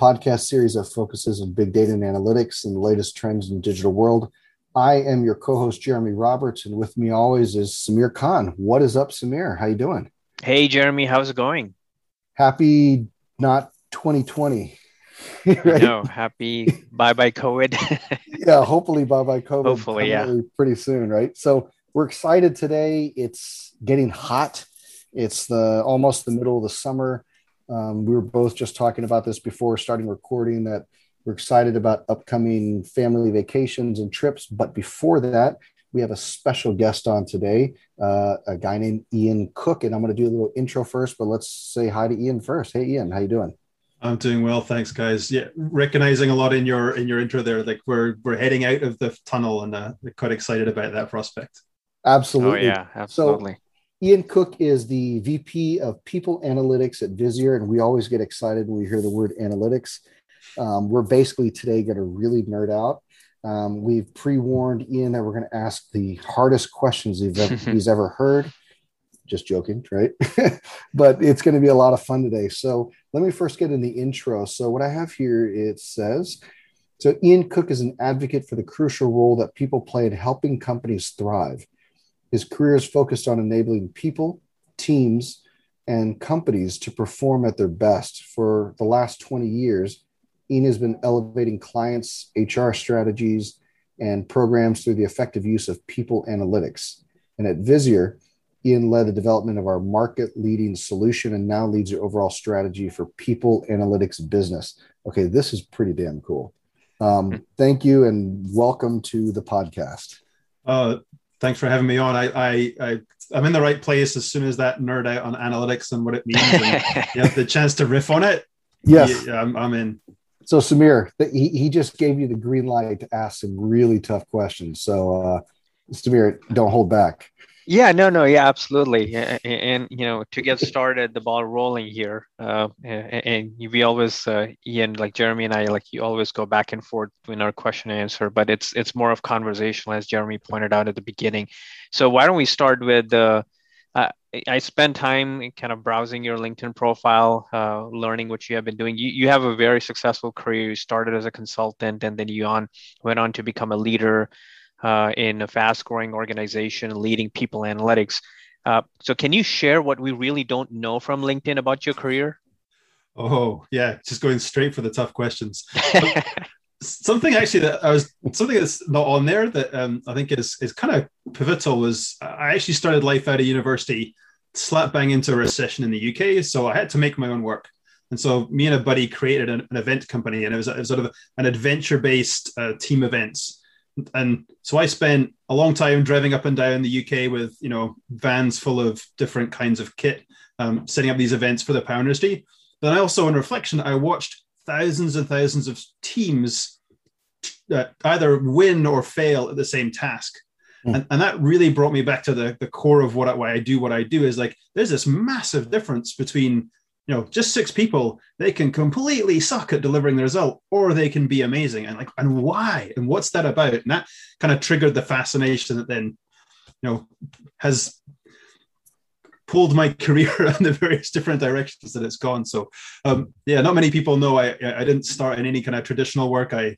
podcast series that focuses on big data and analytics and the latest trends in the digital world. I am your co-host Jeremy Roberts, and with me always is Sameer Khan. What is up, Sameer? How you doing? Hey, Jeremy. How's it going? Happy not 2020. right? No, happy bye bye COVID. yeah, hopefully bye bye COVID. Hopefully, yeah. Pretty soon, right? So we're excited today. It's getting hot. It's the almost the middle of the summer. Um, we were both just talking about this before starting recording that we're excited about upcoming family vacations and trips. But before that, we have a special guest on today, uh, a guy named Ian Cook, and I'm going to do a little intro first. But let's say hi to Ian first. Hey, Ian, how you doing? I'm doing well, thanks, guys. Yeah, recognizing a lot in your in your intro there, like we're we're heading out of the tunnel, and uh, quite excited about that prospect. Absolutely. Oh yeah, absolutely. So, Ian Cook is the VP of People Analytics at Visier, and we always get excited when we hear the word analytics. Um, we're basically today going to really nerd out. Um, we've pre-warned Ian that we're going to ask the hardest questions ever, he's ever heard. Just joking, right? but it's going to be a lot of fun today. So let me first get in the intro. So what I have here it says. So Ian Cook is an advocate for the crucial role that people play in helping companies thrive. His career is focused on enabling people, teams, and companies to perform at their best. For the last 20 years, Ian has been elevating clients' HR strategies and programs through the effective use of people analytics. And at Visier, Ian led the development of our market leading solution and now leads the overall strategy for people analytics business. Okay, this is pretty damn cool. Um, thank you and welcome to the podcast. Uh, thanks for having me on. I, I, I I'm in the right place as soon as that nerd out on analytics and what it means. And you have the chance to riff on it. Yes, yeah, I'm, I'm in. So Sameer, he, he just gave you the green light to ask some really tough questions. So uh, Sameer, don't hold back. Yeah, no, no, yeah, absolutely. And, and you know, to get started, the ball rolling here, uh, and, and, we always, uh, Ian, like Jeremy and I, like you always go back and forth in our question and answer, but it's it's more of conversational, as Jeremy pointed out at the beginning. So why don't we start with uh, uh, I spent time kind of browsing your LinkedIn profile, uh, learning what you have been doing. You, you have a very successful career. You started as a consultant, and then you on went on to become a leader uh, in a fast growing organization leading people analytics. Uh, so, can you share what we really don't know from LinkedIn about your career? Oh, yeah, just going straight for the tough questions. something actually that I was something that's not on there that um, I think is is kind of pivotal was I actually started life out of university slap bang into a recession in the UK, so I had to make my own work. And so me and a buddy created an, an event company, and it was, it was, sort of an adventure-based uh, team events and so I spent a long time driving up and down the UK with you know vans full of different kinds of kit, um, setting up these events for the power industry. Then I also, in reflection, I watched thousands and thousands of teams uh, either win or fail at the same task. Mm. And, and that really brought me back to the, the core of what I, why I do what I do is like there's this massive difference between you know just six people they can completely suck at delivering the result or they can be amazing. And like and why? And what's that about? And that kind of triggered the fascination that then you know has pulled my career in the various different directions that it's gone. So um, yeah not many people know i i didn't start in any kind of traditional work. I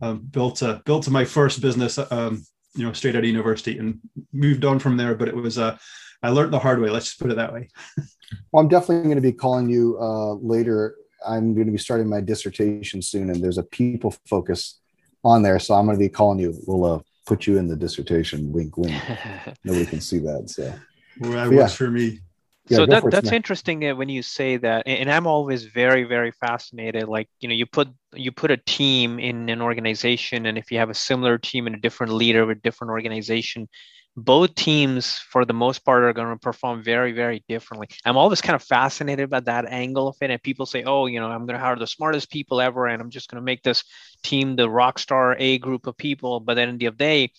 um, built a built my first business um, you know straight out of university and moved on from there. But it was uh, i learned the hard way let's just put it that way Well, I'm definitely going to be calling you uh, later. I'm going to be starting my dissertation soon, and there's a people focus on there. So I'm going to be calling you. We'll uh, put you in the dissertation. Wink, wink. Nobody can see that. So well, that works yeah. for me. Yeah, so that, that's interesting uh, when you say that and i'm always very very fascinated like you know you put you put a team in an organization and if you have a similar team and a different leader with different organization both teams for the most part are going to perform very very differently. I'm always kind of fascinated by that angle of it and people say oh you know i'm going to hire the smartest people ever and i'm just going to make this team the rock star a group of people. But then the end of the day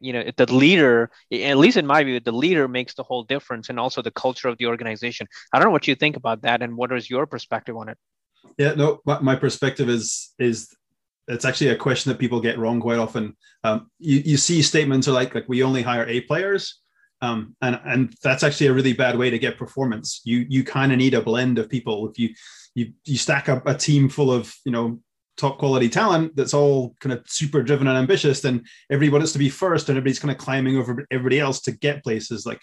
you know the leader at least in my view the leader makes the whole difference and also the culture of the organization. I don't know what you think about that and what is your perspective on it? Yeah no my perspective is is it's actually a question that people get wrong quite often. Um, you, you see statements are like like we only hire A players, um, and and that's actually a really bad way to get performance. You you kind of need a blend of people. If you you you stack up a team full of you know top quality talent that's all kind of super driven and ambitious, then everybody wants to be first and everybody's kind of climbing over everybody else to get places. Like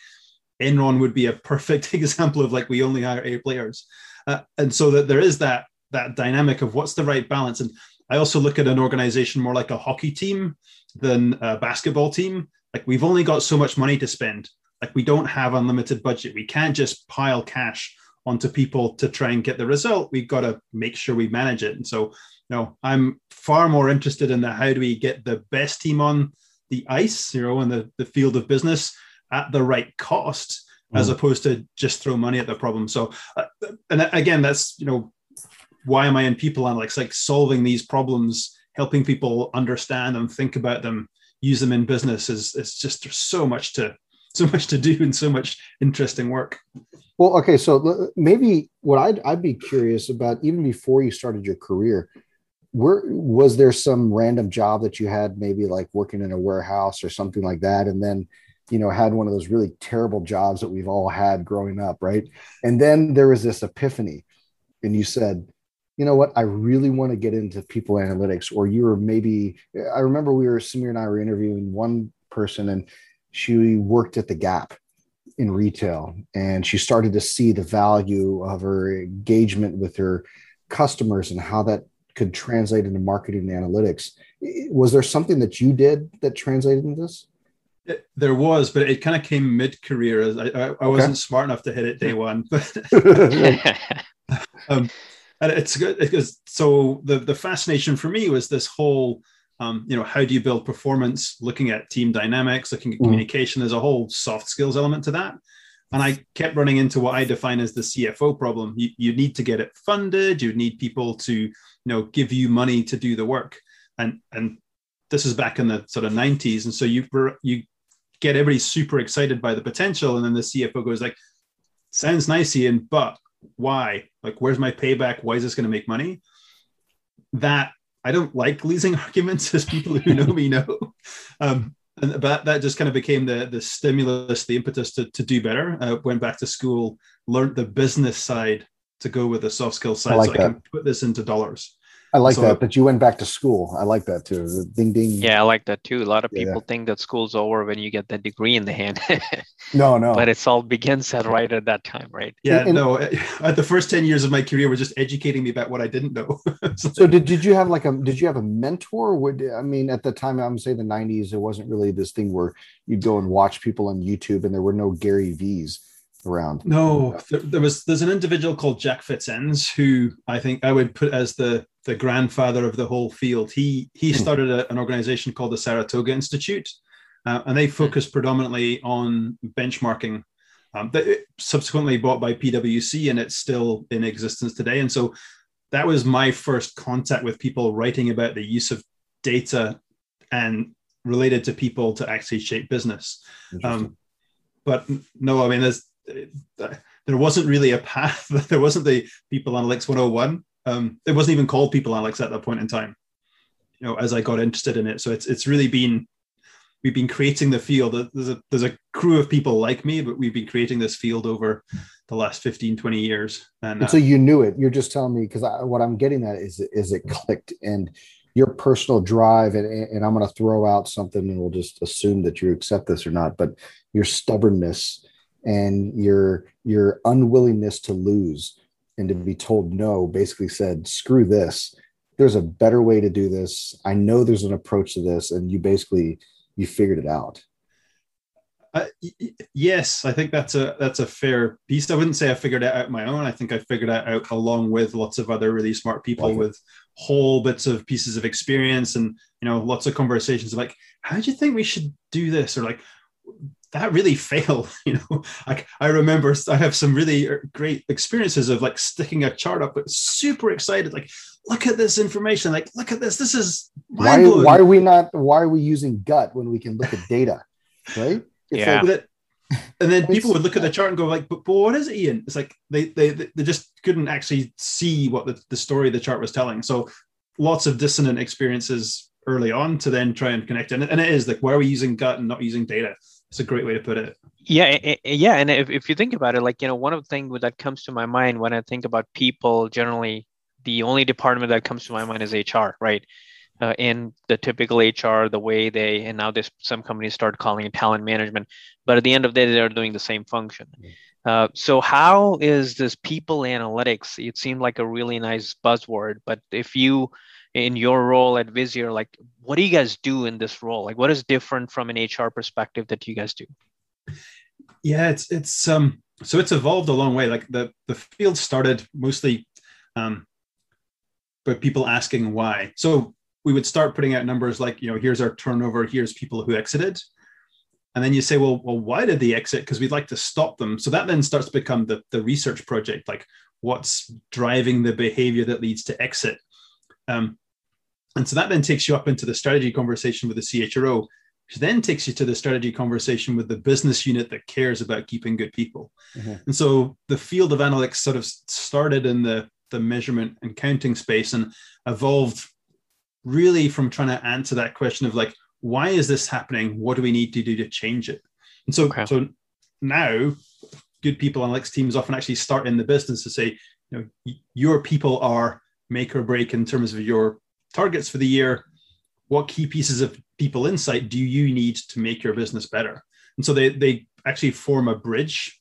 Enron would be a perfect example of like we only hire A players, uh, and so that there is that that dynamic of what's the right balance. And I also look at an organization more like a hockey team than a basketball team. Like we've only got so much money to spend. Like we don't have unlimited budget. We can't just pile cash onto people to try and get the result. We've got to make sure we manage it. And so you know, I'm far more interested in the how do we get the best team on the ice, you know, in the, the field of business at the right cost, mm. as opposed to just throw money at the problem. So, uh, and again, that's you know, why am I in people analytics? Like solving these problems, helping people understand and think about them, use them in business is it's just there's so much to so much to do and so much interesting work. Well, okay, so maybe what I'd I'd be curious about even before you started your career were was there some random job that you had maybe like working in a warehouse or something like that and then you know had one of those really terrible jobs that we've all had growing up right and then there was this epiphany and you said you know what i really want to get into people analytics or you were maybe i remember we were sameer and i were interviewing one person and she worked at the gap in retail and she started to see the value of her engagement with her customers and how that could translate into marketing and analytics. Was there something that you did that translated into this? There was, but it kind of came mid-career. As I, I, I wasn't smart enough to hit it day one, but um, and it's good because so the the fascination for me was this whole, um, you know, how do you build performance? Looking at team dynamics, looking at mm. communication. There's a whole soft skills element to that. And I kept running into what I define as the CFO problem. You, you need to get it funded. You need people to you know give you money to do the work and and this is back in the sort of 90s and so you you get everybody super excited by the potential and then the cfo goes like sounds nice ian but why? Like where's my payback? Why is this going to make money? That i don't like losing arguments as people who know me know. Um, and but that just kind of became the the stimulus the impetus to, to do better. Uh, went back to school learned the business side to go with the soft skill side like so that. I can put this into dollars. I like so, that that you went back to school. I like that too. Ding ding. Yeah, I like that too. A lot of people yeah. think that school's over when you get the degree in the hand. no, no. But it's all begins at right at that time, right? Yeah, and, no. Eh, at the first ten years of my career were just educating me about what I didn't know. so, so, did did you have like a did you have a mentor? Would I mean at the time I'm say the '90s, there wasn't really this thing where you'd go and watch people on YouTube, and there were no Gary V's around. No, there, there, was there's an individual called Jac Fitz-enz who I think I would put as the the grandfather of the whole field. He he hmm. started a, an organization called the Saratoga Institute, uh, and they hmm. focus predominantly on benchmarking. Um, that subsequently bought by PwC, and it's still in existence today. And so that was my first contact with people writing about the use of data and related to people to actually shape business. Um, but no, I mean, there's there wasn't really a path. there wasn't the People Analytics 101. Um, it wasn't even called People Alex at that point in time. You know, as I got interested in it, so it's it's really been we've been creating the field. There's a there's a crew of people like me, but we've been creating this field over the last 15, 20 years. And, and so uh, you knew it. You're just telling me because what I'm getting at is is it clicked and your personal drive and, and i'm going to throw out something and we'll just assume that you accept this or not but your stubbornness and your your unwillingness to lose and to be told no basically said screw this. There's a better way to do this. I know there's an approach to this and you basically you figured it out. Uh, yes i think that's a that's a fair piece. I wouldn't say i figured it out my own. I think i figured it out along with lots of other really smart people with whole bits of pieces of experience and you know lots of conversations like how do you think we should do this? Or like that really failed you know? Like i remember i have some really er, great experiences of like sticking a chart up but super excited like look at this information like look at this this is why why are we not why are we using gut when we can look at data right? It's yeah. like, and then people would look at the chart and go like but, but what is it ian? It's like they they they just couldn't actually see what the, the story the chart was telling. So lots of dissonant experiences early on to then try and connect. And, and it is like why are we using gut and not using data it's a great way to put it. Yeah, yeah, and if, if you think about it, like you know, one of the things that comes to my mind when I think about people, generally, the only department that comes to my mind is HR, right? Uh, in the typical HR, the way they and now this some companies start calling it talent management, but at the end of the day, they're doing the same function. Uh, so how is this people analytics? It seemed like a really nice buzzword, but if you in your role at Visier, like what do you guys do in this role? Like what is different from an HR perspective that you guys do? Yeah, it's it's um so it's evolved a long way. Like the the field started mostly um by people asking why. So we would start putting out numbers like, you know, here's our turnover, here's people who exited. And then you say, well, well, why did they exit? Because we'd like to stop them. So that then starts to become the, the research project, like what's driving the behavior that leads to exit. Um, and so that then takes you up into the strategy conversation with the CHRO, which then takes you to the strategy conversation with the business unit that cares about keeping good people. Mm-hmm. And so the field of analytics sort of started in the, the measurement and counting space and evolved really from trying to answer that question of like, why is this happening? What do we need to do to change it? And so, okay. so now good people analytics teams often actually start in the business to say, you know, your people are make or break in terms of your targets for the year. What key pieces of people insight do you need to make your business better? And so they, they actually form a bridge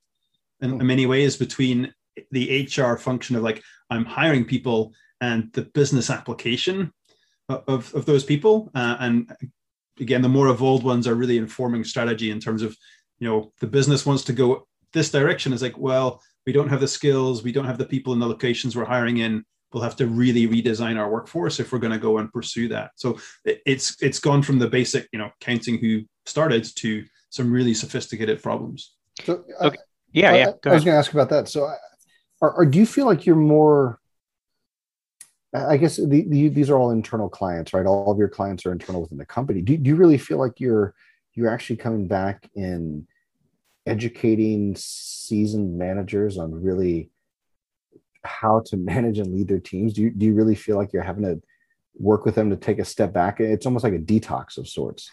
in, in many ways between the HR function of like, I'm hiring people and the business application of, of those people. Uh, and again, the more evolved ones are really informing strategy in terms of, you know, the business wants to go this direction. Is like, well, we don't have the skills, we don't have the people in the locations we're hiring in we'll have to really redesign our workforce if we're going to go and pursue that. So it's it's gone from the basic, you know, counting who started to some really sophisticated problems. So, okay. yeah, yeah. I, I was going to ask about that. So, are, are, do you feel like you're more? I guess the, the, these are all internal clients, right? All of your clients are internal within the company. Do, do you really feel like you're you're actually coming back in educating seasoned managers on really how to manage and lead their teams? Do you, do you really feel like you're having to work with them to take a step back? It's almost like a detox of sorts.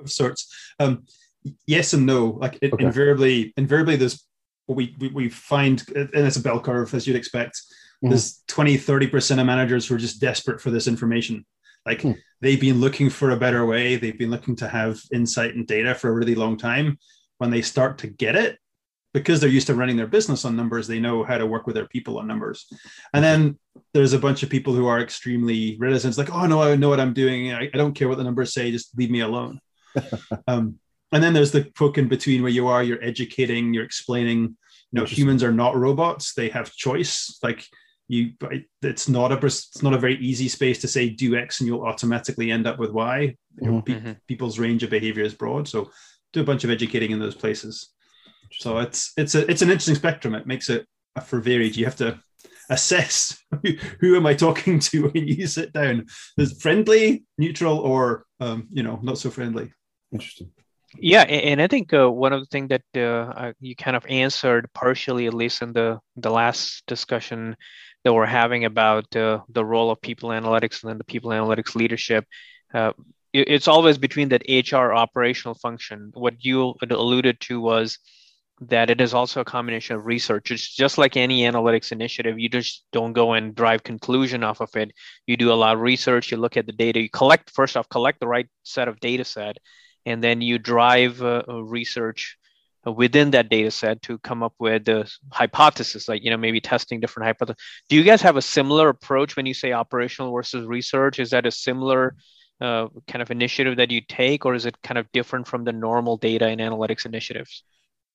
Of sorts. Um, yes and no. Like it, okay. invariably, invariably, there's what we, we, we find, and it's a bell curve as you'd expect. Mm-hmm. There's 20, 30% of managers who are just desperate for this information. Like hmm. they've been looking for a better way. They've been looking to have insight and data for a really long time. When they start to get it, because they're used to running their business on numbers, they know how to work with their people on numbers. And then there's a bunch of people who are extremely reticent, like, oh no, I know what I'm doing. I, I don't care what the numbers say, just leave me alone. um, and then there's the folk in between where you are, you're educating, you're explaining, you know, humans are not robots, they have choice. Like you it's not a it's not a very easy space to say do X and you'll automatically end up with Y. Mm-hmm. pe- people's range of behavior is broad. So do a bunch of educating in those places. So it's it's a it's an interesting spectrum. It makes it for varied. You have to assess who, who am I talking to when you sit down. Is friendly, neutral, or um, you know not so friendly. Interesting. Yeah, and I think uh, one of the things that uh, you kind of answered partially, at least in the the last discussion that we're having about uh, the role of people analytics and then the people analytics leadership, uh, it's always between that HR operational function. What you alluded to was that it is also a combination of research. It's just like any analytics initiative. You just don't go and drive conclusion off of it. You do a lot of research. You look at the data. You collect first off, collect the right set of data set, and then you drive uh, research within that data set to come up with the hypothesis, like you know maybe testing different hypotheses. Do you guys have a similar approach when you say operational versus research? Is that a similar uh, kind of initiative that you take, or is it kind of different from the normal data and analytics initiatives?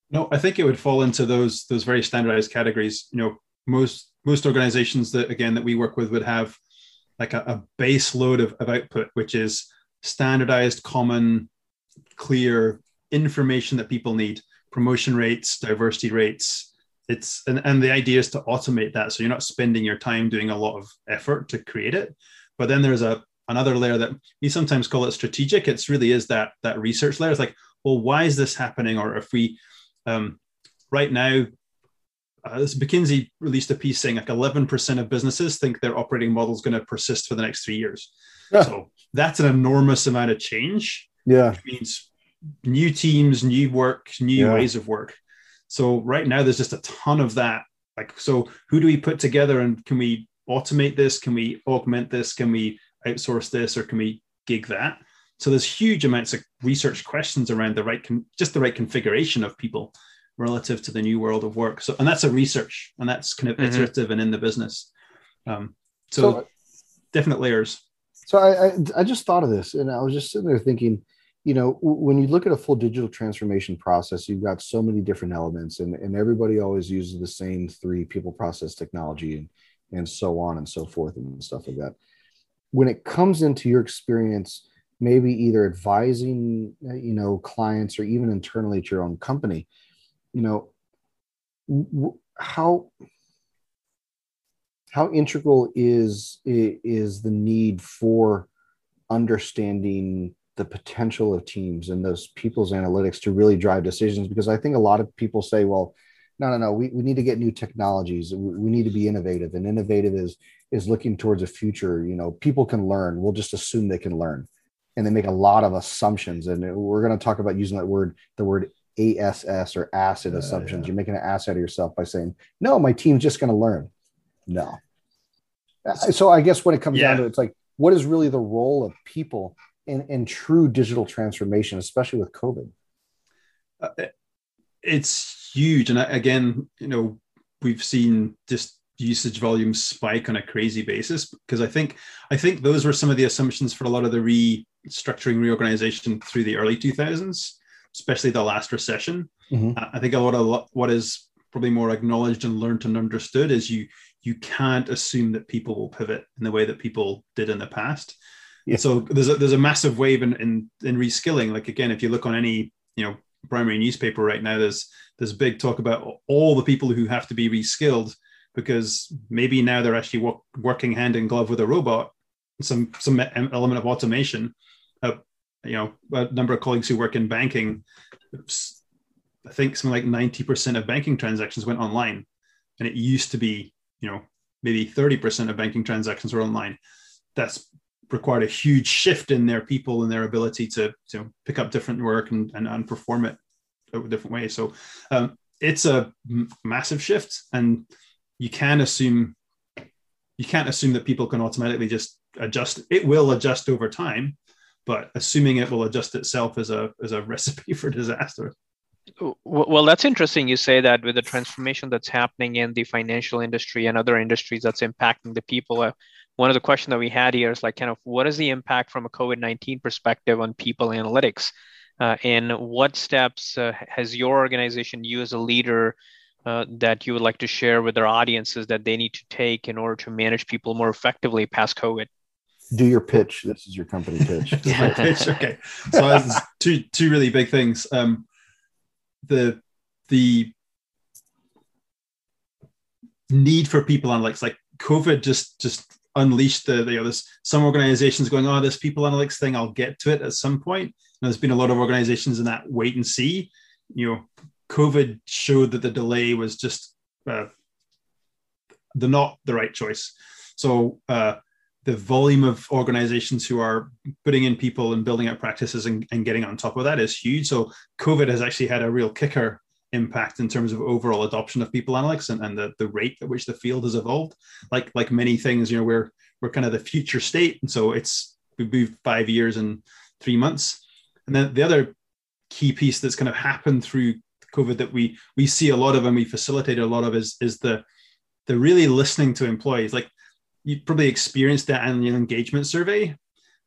No, I think it would fall into those those very standardized categories. You know, most most organizations that again that we work with would have like a, a base load of, of output, which is standardized, common, clear information that people need, promotion rates, diversity rates. It's and, and the idea is to automate that. So you're not spending your time doing a lot of effort to create it. But then there's a another layer that we sometimes call it strategic. It's really is that that research layer. It's like, well, why is this happening? Or if we um, right now, uh, this McKinsey released a piece saying like 11% of businesses think their operating model is going to persist for the next three years. Yeah. So that's an enormous amount of change. Yeah. Which means new teams, new work, new yeah. ways of work. So right now there's just a ton of that. Like, so who do we put together and can we automate this? Can we augment this? Can we outsource this or can we gig that? So there's huge amounts of research questions around the right, con- just the right configuration of people relative to the new world of work. So, and that's a research, and that's kind of mm-hmm. iterative and in the business. Um, so, so, definite layers. So I, I, I just thought of this, and I was just sitting there thinking, you know, when you look at a full digital transformation process, you've got so many different elements, and and everybody always uses the same three: people, process, technology, and and so on and so forth, and stuff like that. When it comes into your experience, maybe either advising, uh, you know, clients or even internally at your own company you know how how integral is is the need for understanding the potential of teams and those people's analytics to really drive decisions? Because i think a lot of people say well no no no we, we need to get new technologies. We need to be innovative and innovative is is looking towards a future you know people can learn. We'll just assume they can learn and they make a lot of assumptions and we're going to talk about using that word the word ASS or acid uh, assumptions. Yeah. You're making an ass out of yourself by saying, no, my team's just going to learn. No. So I guess when it comes yeah. down to it, it's like, what is really the role of people in, in true digital transformation, especially with COVID? Uh, it's huge. And again, you know, we've seen just usage volumes spike on a crazy basis because I think I think those were some of the assumptions for a lot of the restructuring reorganization through the early 2000s especially the last recession. Mm-hmm. I think a lot of what is probably more acknowledged and learned and understood is you you can't assume that people will pivot in the way that people did in the past. Yeah. So there's a there's a massive wave in, in in reskilling. Like again, if you look on any you know primary newspaper right now, there's there's big talk about all the people who have to be reskilled because maybe now they're actually work, working hand in glove with a robot, some some element of automation. Uh, you know, a number of colleagues who work in banking, I think something like 90% of banking transactions went online. And it used to be, you know, maybe 30% of banking transactions were online. That's required a huge shift in their people and their ability to, to pick up different work and, and, and perform it a different way. So um, it's a m- massive shift. And you can assume, you can't assume that people can automatically just adjust. It will adjust over time but assuming it will adjust itself is a is a recipe for disaster. Well, that's interesting. You say that with the transformation that's happening in the financial industry and other industries that's impacting the people. Uh, one of the questions that we had here is like, kind of, what is the impact from a COVID nineteen perspective on people analytics, uh, and what steps uh, has your organization, you as a leader, uh, that you would like to share with their audiences that they need to take in order to manage people more effectively past COVID? Do your pitch. This is your company pitch. pitch. Okay. So two two really big things. Um, the the need for people analytics, like COVID, just just unleashed the, the you know, there's some organizations going, oh, this people analytics thing, I'll get to it at some point. And there's been a lot of organizations in that wait and see. You know, COVID showed that the delay was just uh, the not the right choice. So uh, the volume of organizations who are putting in people and building out practices and, and getting on top of that is huge. So COVID has actually had a real kicker impact in terms of overall adoption of people analytics and, and the, the rate at which the field has evolved. Like like many things, you know, we're we're kind of the future state. And so it's we've moved five years and three months. And then the other key piece that's kind of happened through COVID that we we see a lot of and we facilitate a lot of is is the the really listening to employees. Like you probably experienced that in annual engagement survey.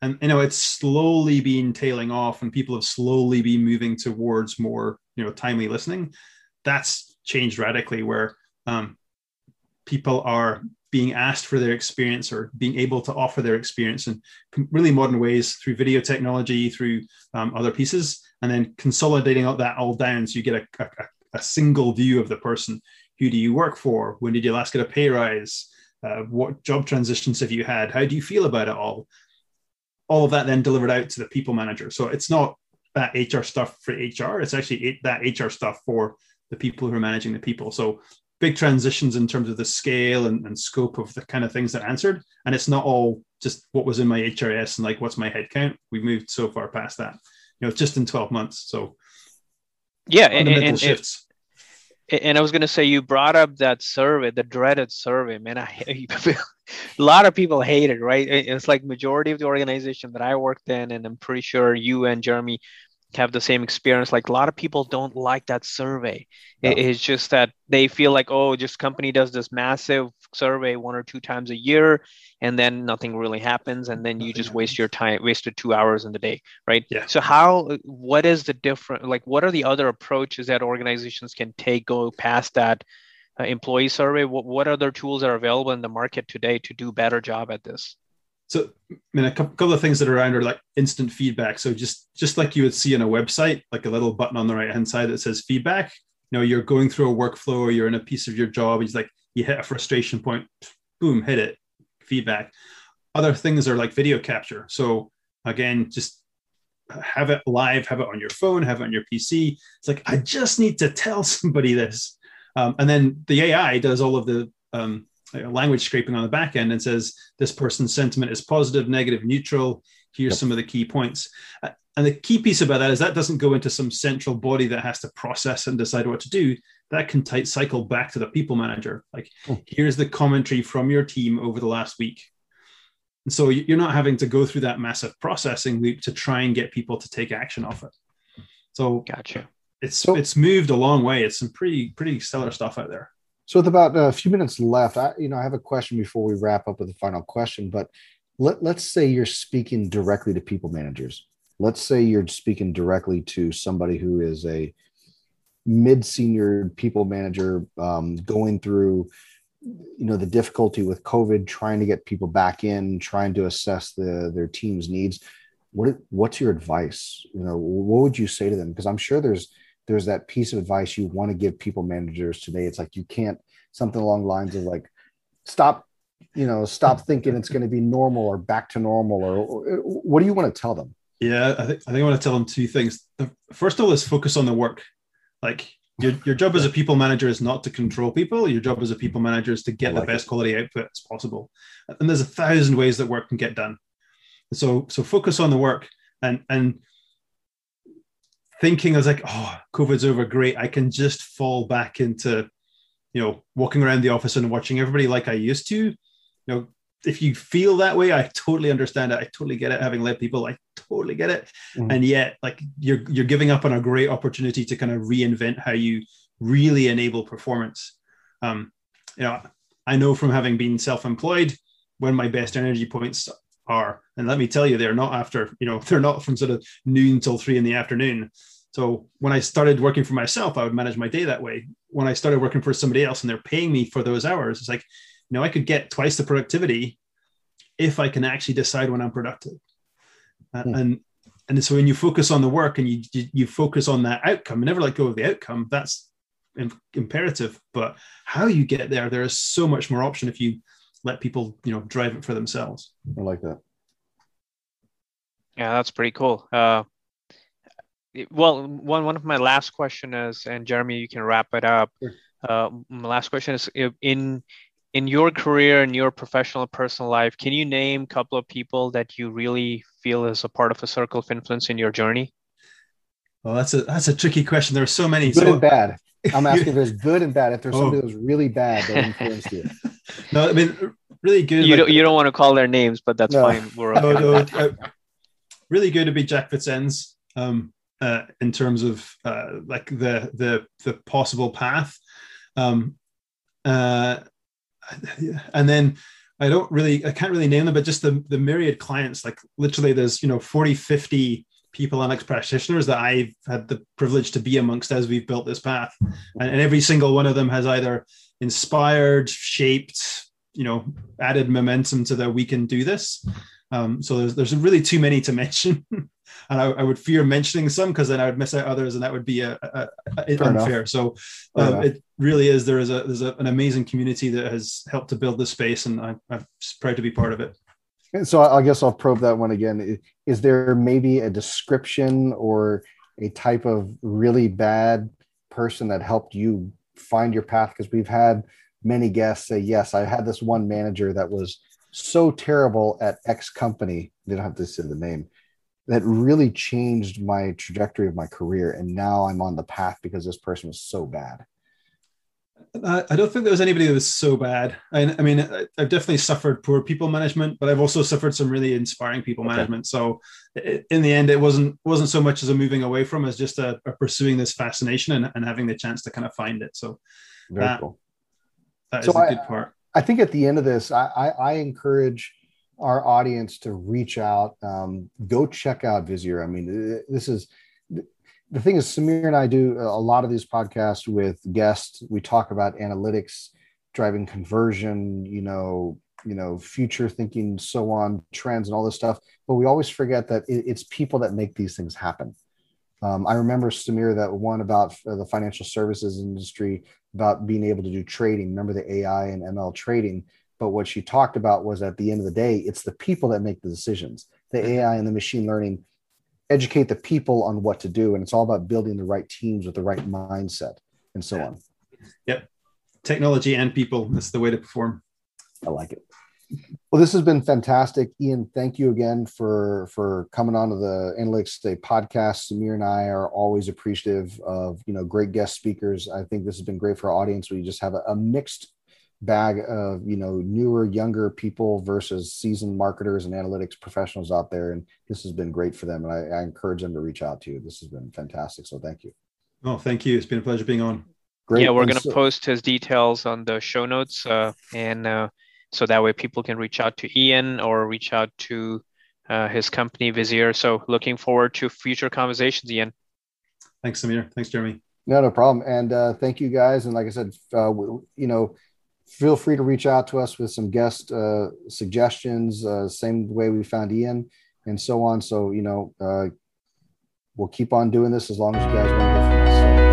And you know it's slowly been tailing off and people have slowly been moving towards more you know timely listening. That's changed radically where um, people are being asked for their experience or being able to offer their experience in really modern ways through video technology through um, other pieces and then consolidating all that all down so you get a, a, a single view of the person. Who do you work for? When did you last get a pay rise uh, what job transitions have you had? How do you feel about it all? All of that then delivered out to the people manager. So it's not that HR stuff for HR. It's actually that HR stuff for the people who are managing the people. So big transitions in terms of the scale and, and scope of the kind of things that answered. And it's not all just what was in my HRIS and like what's my head count. We've moved so far past that. you know just in 12 months so yeah and, and, shifts and I was going to say you brought up that survey, the dreaded survey, man. I a lot of people hate it, right? It's like majority of the organization that I worked in, and I'm pretty sure you and Jeremy have the same experience. Like a lot of people don't like that survey. No. it's just that they feel like oh just company does this massive survey one or two times a year and then nothing really happens and then you just waste your time wasted two hours in the day right? Yeah. So how what is the different like what are the other approaches that organizations can take go past that uh, employee survey? What, what other tools are available in the market today to do better job at this so I mean, a couple of things that are around are like instant feedback. So just just like you would see on a website, like a little button on the right hand side that says feedback. You know, you're going through a workflow or you're in a piece of your job. It's like you hit a frustration point, boom, hit it, feedback. Other things are like video capture. So again, just have it live, have it on your phone, have it on your PC. It's like I just need to tell somebody this, um, and then the AI does all of the um, language scraping on the back end and says this person's sentiment is positive, negative, neutral. Here's yep. some of the key points. Uh, and the key piece about that is that doesn't go into some central body that has to process and decide what to do. That can tight cycle back to the people manager. Like, oh. here's the commentary from your team over the last week. And so you're not having to go through that massive processing loop to try and get people to take action off it. So gotcha. It's so, it's moved a long way. It's some pretty pretty stellar stuff out there. So with about a few minutes left, I you know I have a question before we wrap up with the final question. But let let's say you're speaking directly to people managers. Let's say you're speaking directly to somebody who is a mid senior people manager um, going through you know the difficulty with covid trying to get people back in trying to assess the their team's needs what what's your advice you know what would you say to them because i'm sure there's there's that piece of advice you want to give people managers today. It's like you can't something along the lines of like stop, you know, stop thinking it's going to be normal or back to normal or, or what do you want to tell them? Yeah, I think I think I want to tell them two things. The first of all is focus on the work. Like your, your job as a people manager is not to control people. Your job as a people manager is to get like the best it. quality output as possible. And there's a thousand ways that work can get done. So so focus on the work and and thinking I was like, oh, COVID's over, great. I can just fall back into, you know, walking around the office and watching everybody like I used to. You know, if you feel that way, I totally understand it. I totally get it. Having led people, I totally get it. Mm-hmm. And yet, like you're you're giving up on a great opportunity to kind of reinvent how you really enable performance. Um, you know, I know from having been self-employed when my best energy points are. And let me tell you, they're not after, you know, they're not from sort of noon till three in the afternoon. So when I started working for myself, I would manage my day that way. When I started working for somebody else and they're paying me for those hours, it's like, you know, I could get twice the productivity if I can actually decide when I'm productive. Mm. And and so when you focus on the work and you you focus on that outcome never let go of the outcome, that's imperative. But how you get there, there is so much more option if you let people you know drive it for themselves i like that yeah that's pretty cool uh, well one one of my last question is and jeremy you can wrap it up sure. uh, my last question is in in your career and your professional personal life can you name a couple of people that you really feel is a part of a circle of influence in your journey well that's a that's a tricky question there are so many good so, and bad i'm asking if there's good and bad if there's oh. somebody that's really bad that influenced you no, I mean, really good. You, like, don't, you don't want to call their names, but that's no. fine. We're okay. no, no, uh, really good to be Jac Fitz-enz um, uh, in terms of uh, like the the the possible path. Um, uh, and then I don't really, I can't really name them, but just the, the myriad clients, like literally there's, you know, 40, 50 people analytics practitioners that I've had the privilege to be amongst as we've built this path. And, and every single one of them has either inspired, shaped, you know, added momentum to that we can do this. Um, so there's, there's really too many to mention. and I, I, would fear mentioning some because then I would miss out others and that would be a, a, a unfair. Enough. So um, it really is, there is a, there's a, an amazing community that has helped to build this space and I, I'm proud to be part of it. And so I guess I'll probe that one again. Is there maybe a description or a type of really bad person that helped you find your path? Because we've had many guests say, yes, I had this one manager that was so terrible at X company. They don't have to say the name. that really changed my trajectory of my career. And now I'm on the path because this person was so bad. I don't think there was anybody that was so bad. I, I, mean, I've definitely suffered poor people management, but I've also suffered some really inspiring people okay. management. So, in the end, it wasn't wasn't so much as a moving away from as just a, a pursuing this fascination and, and, having the chance to kind of find it. So, very that, cool. That is so a good part. I think at the end of this, I, I, I encourage our audience to reach out, um, go check out Visier. I mean, this is the thing is, Sameer and I do a lot of these podcasts with guests. We talk about analytics, driving conversion, you know, you know, future thinking, so on, trends, and all this stuff. But we always forget that it, it's people that make these things happen. Um, I remember Sameer that one about uh, the financial services industry about being able to do trading. Remember the AI and ML trading. But what she talked about was at the end of the day, it's the people that make the decisions. The mm-hmm. AI and the machine learning educate the people on what to do. And it's all about building the right teams with the right mindset and so on. Yep. Technology and people. That's the way to perform. I like it. Well, this has been fantastic, Ian. Thank you again for for coming on to the Analytics Today podcast. Sameer and I are always appreciative of you know great guest speakers. I think this has been great for our audience. We just have a, a mixed bag of you know newer younger people versus seasoned marketers and analytics professionals out there and this has been great for them and I, I, encourage them to reach out to you this has been fantastic so thank you oh thank you it's been a pleasure being on great yeah we're going to so- post his details on the show notes uh, and uh, so that way people can reach out to ian or reach out to uh, his company Visier. so looking forward to future conversations ian. Thanks sameer thanks jeremy. No no problem. And uh, thank you guys. And like i said uh, you know feel free to reach out to us with some guest uh, suggestions, uh, same way we found Ian and so on. So, you know, uh, we'll keep on doing this as long as you guys want to